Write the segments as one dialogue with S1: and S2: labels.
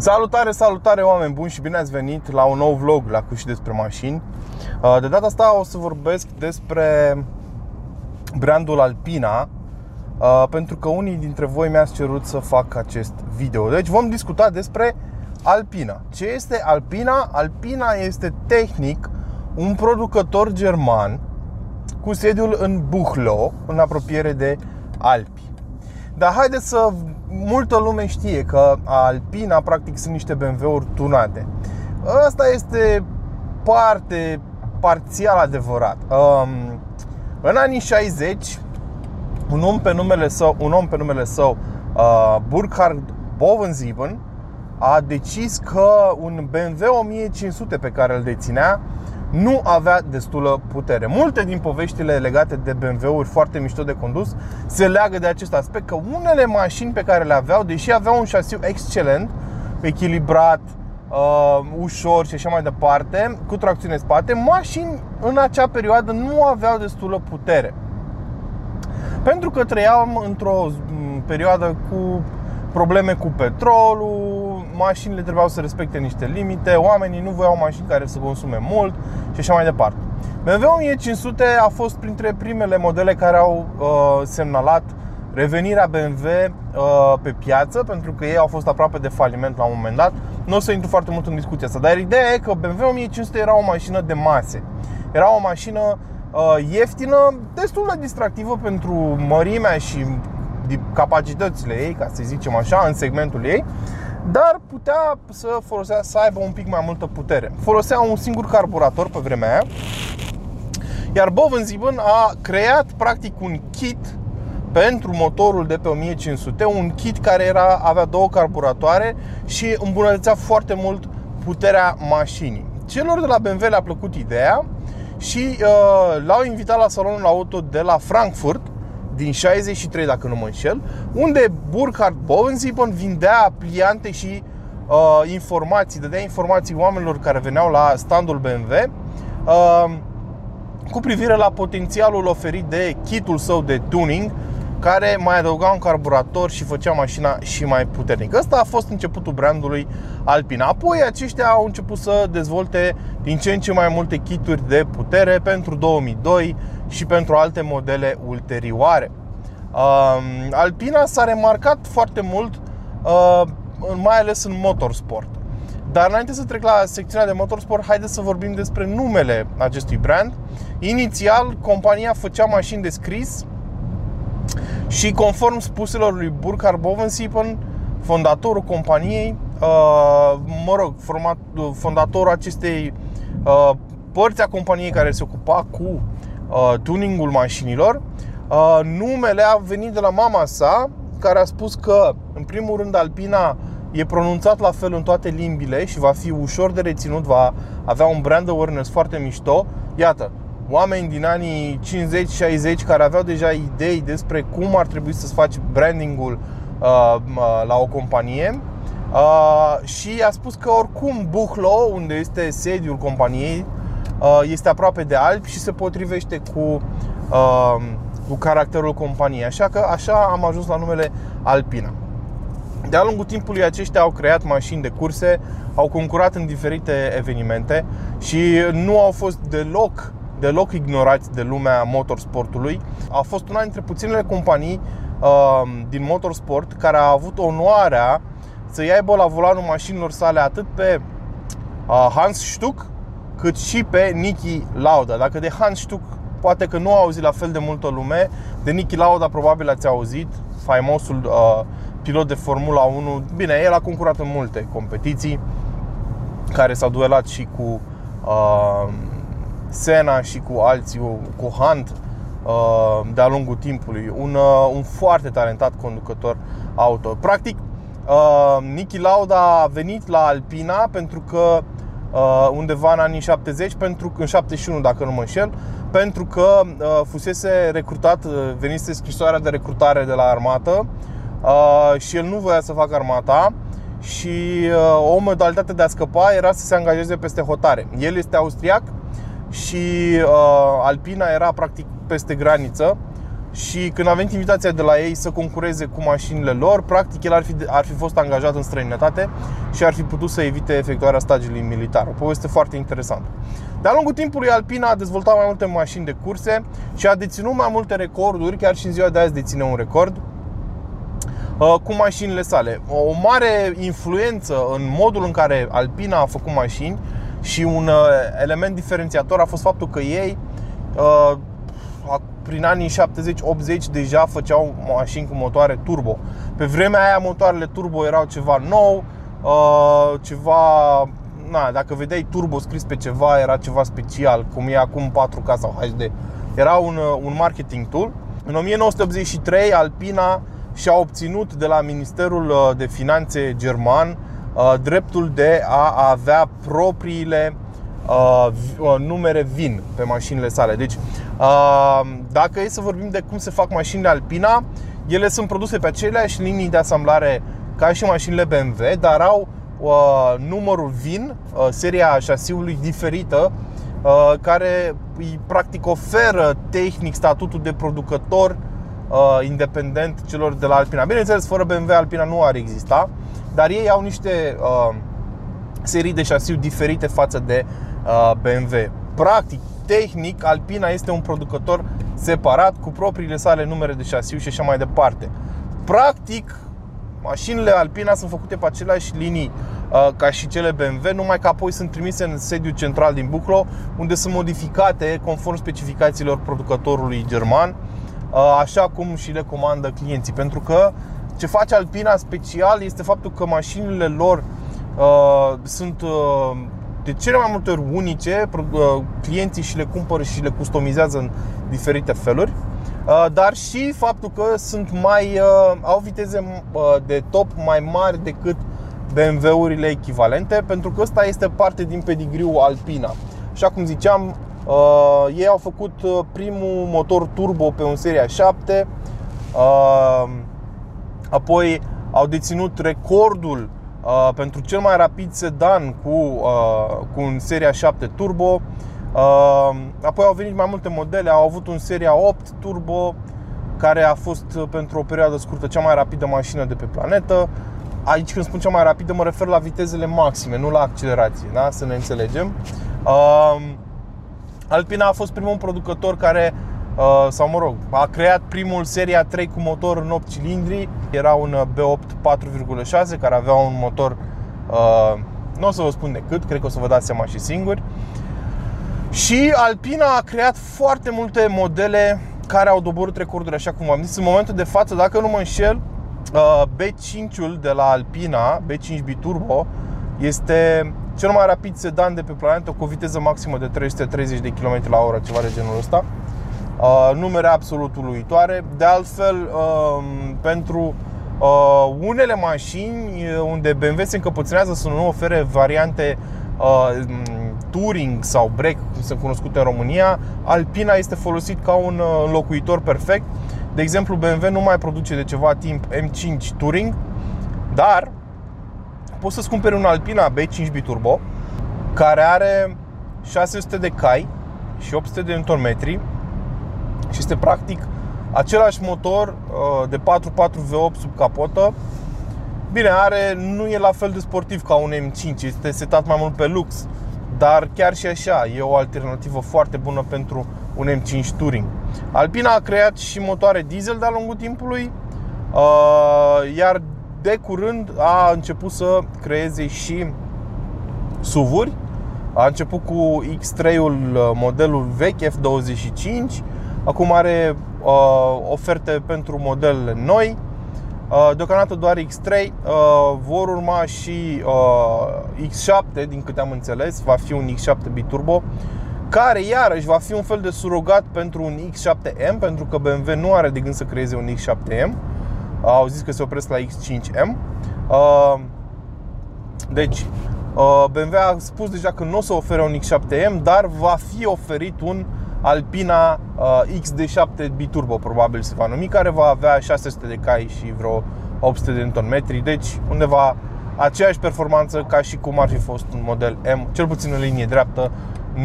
S1: Salutare, salutare oameni buni și bine ați venit la un nou vlog la cu și despre mașini. Uh, De data asta o să vorbesc despre brandul Alpina uh, Pentru că unii dintre voi mi-ați cerut să fac acest video. Deci vom discuta despre Alpina. Ce este Alpina? Alpina este tehnic un producător german cu sediul în Buchlo, în apropiere de Alpi dar haideți să multă lume știe că Alpina practic sunt niște BMW-uri tunate. Asta este parte parțial adevărat. Um, în anii 60, un om pe numele său, un om pe numele său uh, Burkhard Bovensieben, a decis că un BMW 1500 pe care îl deținea nu avea destulă putere. Multe din poveștile legate de BMW-uri foarte mișto de condus se leagă de acest aspect că unele mașini pe care le aveau, deși aveau un șasiu excelent, echilibrat, uh, ușor și așa mai departe, cu tracțiune spate, mașini în acea perioadă nu aveau destulă putere. Pentru că trăiam într-o perioadă cu probleme cu petrolul, mașinile trebuiau să respecte niște limite, oamenii nu voiau mașini care să consume mult și așa mai departe. BMW 1500 a fost printre primele modele care au uh, semnalat revenirea BMW uh, pe piață, pentru că ei au fost aproape de faliment la un moment dat. Nu o să intru foarte mult în discuția asta, dar ideea e că BMW 1500 era o mașină de mase. Era o mașină uh, ieftină, destul de distractivă pentru mărimea și capacitățile ei, ca să zicem așa, în segmentul ei, dar putea să folosea, să aibă un pic mai multă putere. Folosea un singur carburator pe vremea aia, iar Bovensieben a creat practic un kit pentru motorul de pe 1500, un kit care era, avea două carburatoare și îmbunătățea foarte mult puterea mașinii. Celor de la BMW le-a plăcut ideea și uh, l-au invitat la salonul auto de la Frankfurt din 63, dacă nu mă înșel, unde Burkhard Bovensieben vindea pliante și uh, informații, dădea informații oamenilor care veneau la standul BMW uh, cu privire la potențialul oferit de kitul său de tuning care mai adăuga un carburator și făcea mașina și mai puternică. Ăsta a fost începutul brandului Alpina. Apoi aceștia au început să dezvolte din ce în ce mai multe kituri de putere pentru 2002 și pentru alte modele ulterioare. Alpina s-a remarcat foarte mult, uh, mai ales în motorsport. Dar înainte să trec la secțiunea de motorsport, haideți să vorbim despre numele acestui brand. Inițial, compania făcea mașini de scris și conform spuselor lui Burkhard Bovensipen, fondatorul companiei, uh, mă rog, fondatorul acestei uh, părți a companiei care se ocupa cu uh, tuningul mașinilor, numele a venit de la mama sa, care a spus că, în primul rând, Alpina e pronunțat la fel în toate limbile și va fi ușor de reținut, va avea un brand awareness foarte mișto. Iată, oameni din anii 50-60 care aveau deja idei despre cum ar trebui să-ți faci brandingul uh, la o companie uh, și a spus că oricum Buchlo, unde este sediul companiei, uh, este aproape de Alpi și se potrivește cu, uh, cu caracterul companiei. Așa că așa am ajuns la numele Alpina. De-a lungul timpului aceștia au creat mașini de curse, au concurat în diferite evenimente și nu au fost deloc deloc ignorați de lumea motorsportului. A fost una dintre puținele companii uh, din motorsport care a avut onoarea să aibă la volanul mașinilor sale atât pe uh, Hans Stuck cât și pe Niki Lauda. Dacă de Hans Stuck poate că nu a auzit la fel de multă lume, de Niki Lauda probabil ați auzit, faimosul uh, pilot de Formula 1. Bine, el a concurat în multe competiții care s-a duelat și cu uh, Sena și cu alții, cu Hunt uh, de-a lungul timpului. Un, uh, un foarte talentat conducător auto. Practic, uh, Niki Lauda a venit la Alpina pentru că undeva în anii 70, pentru, în 71 dacă nu mă înșel, pentru că fusese recrutat, venise scrisoarea de recrutare de la armată și el nu voia să facă armata și o modalitate de a scăpa era să se angajeze peste hotare. El este austriac și uh, Alpina era practic peste graniță și când a venit invitația de la ei să concureze cu mașinile lor, practic el ar fi, ar fi fost angajat în străinătate și ar fi putut să evite efectuarea stagiului militar. O poveste foarte interesantă. De-a lungul timpului, Alpina a dezvoltat mai multe mașini de curse și a deținut mai multe recorduri, chiar și în ziua de azi deține un record uh, cu mașinile sale. O mare influență în modul în care Alpina a făcut mașini și un uh, element diferențiator a fost faptul că ei uh, prin anii 70-80 deja făceau mașini cu motoare turbo. Pe vremea aia motoarele turbo erau ceva nou, uh, ceva na, dacă vedeai turbo scris pe ceva, era ceva special, cum e acum 4K sau HD. Era un, uh, un marketing tool. În 1983, Alpina și-a obținut de la Ministerul uh, de Finanțe german dreptul de a avea propriile numere VIN pe mașinile sale. Deci dacă e să vorbim de cum se fac mașinile Alpina, ele sunt produse pe aceleași linii de asamblare ca și mașinile BMW, dar au uh, numărul VIN, uh, seria șasiului diferită, uh, care îi practic oferă tehnic statutul de producător uh, independent celor de la Alpina. Bineînțeles, fără BMW Alpina nu ar exista, dar ei au niște uh, serii de șasiu diferite față de uh, BMW. Practic, tehnic, Alpina este un producător separat cu propriile sale numere de șasiu și așa mai departe. Practic, mașinile Alpina sunt făcute pe aceleași linii uh, ca și cele BMW, numai că apoi sunt trimise în sediul central din Buclo, unde sunt modificate conform specificațiilor producătorului german, uh, așa cum și le comandă clienții. Pentru că ce face Alpina special este faptul că mașinile lor uh, sunt uh, de cele mai multe ori unice, uh, clienții și le cumpără și le customizează în diferite feluri, uh, dar și faptul că sunt mai uh, au viteze de top mai mari decât BMW-urile echivalente, pentru că ăsta este parte din pedigriul Alpina. Așa cum ziceam, ei au făcut primul motor turbo pe un seria 7, apoi au deținut recordul uh, pentru cel mai rapid sedan cu, uh, cu un seria 7 turbo. Uh, apoi au venit mai multe modele, au avut un seria 8 turbo care a fost uh, pentru o perioadă scurtă cea mai rapidă mașină de pe planetă. Aici când spun cea mai rapidă mă refer la vitezele maxime, nu la accelerație, da? să ne înțelegem. Uh, Alpina a fost primul producător care Uh, sau mă rog, a creat primul seria 3 cu motor în 8 cilindri. Era un uh, B8 4,6 care avea un motor, uh, nu o să vă spun de cât, cred că o să vă dați seama și singuri. Și Alpina a creat foarte multe modele care au doborât recorduri, așa cum am zis. În momentul de față, dacă nu mă înșel, B5-ul de la Alpina, B5 Biturbo, este cel mai rapid sedan de pe planetă cu o viteză maximă de 330 de km la oră, ceva de genul ăsta. Uh, numere absolut uluitoare. De altfel, um, pentru uh, unele mașini uh, unde BMW se încăpățânează să nu ofere variante Touring sau Break, cum sunt cunoscute în România, Alpina este folosit ca un înlocuitor perfect. De exemplu, BMW nu mai produce de ceva timp M5 Touring, dar poți să-ți cumperi un Alpina B5 Biturbo care are 600 de cai și 800 de Nm și este practic același motor uh, de 4.4 V8 sub capotă. Bine, are, nu e la fel de sportiv ca un M5, este setat mai mult pe lux, dar chiar și așa e o alternativă foarte bună pentru un M5 Touring. Alpina a creat și motoare diesel de-a lungul timpului, uh, iar de curând a început să creeze și SUV-uri. A început cu X3-ul, uh, modelul vechi F25, Acum are uh, oferte pentru modelele noi. Uh, deocamdată doar X3 uh, vor urma și uh, X7, din câte am înțeles, va fi un X7 biturbo care iarăși va fi un fel de surogat pentru un X7M, pentru că BMW nu are de gând să creeze un X7M. Au zis că se opresc la X5M. Uh, deci, uh, BMW a spus deja că nu o să ofere un X7M, dar va fi oferit un Alpina uh, XD7 biturbo probabil se va numi, care va avea 600 de cai și vreo 800 de Nm, deci undeva aceeași performanță ca și cum ar fi fost un model M, cel puțin în linie dreaptă,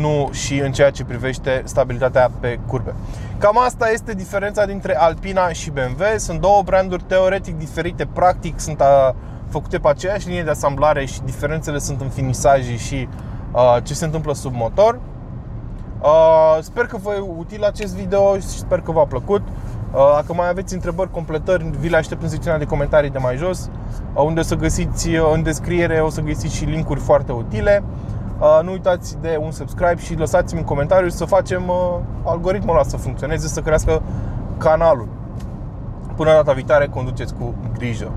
S1: nu și în ceea ce privește stabilitatea pe curbe. Cam asta este diferența dintre Alpina și BMW. Sunt două branduri teoretic diferite, practic sunt a, făcute pe aceeași linie de asamblare și diferențele sunt în finisaje și uh, ce se întâmplă sub motor. Uh, sper că vă e util acest video și sper că v-a plăcut. Uh, dacă mai aveți întrebări, completări, vi le aștept în secțiunea de comentarii de mai jos, uh, unde o să găsiți în descriere, o să găsiți și linkuri foarte utile. Nu uitați de un subscribe și lăsați-mi în comentariu să facem algoritmul ăla să funcționeze, să crească canalul. Până data viitoare, conduceți cu grijă.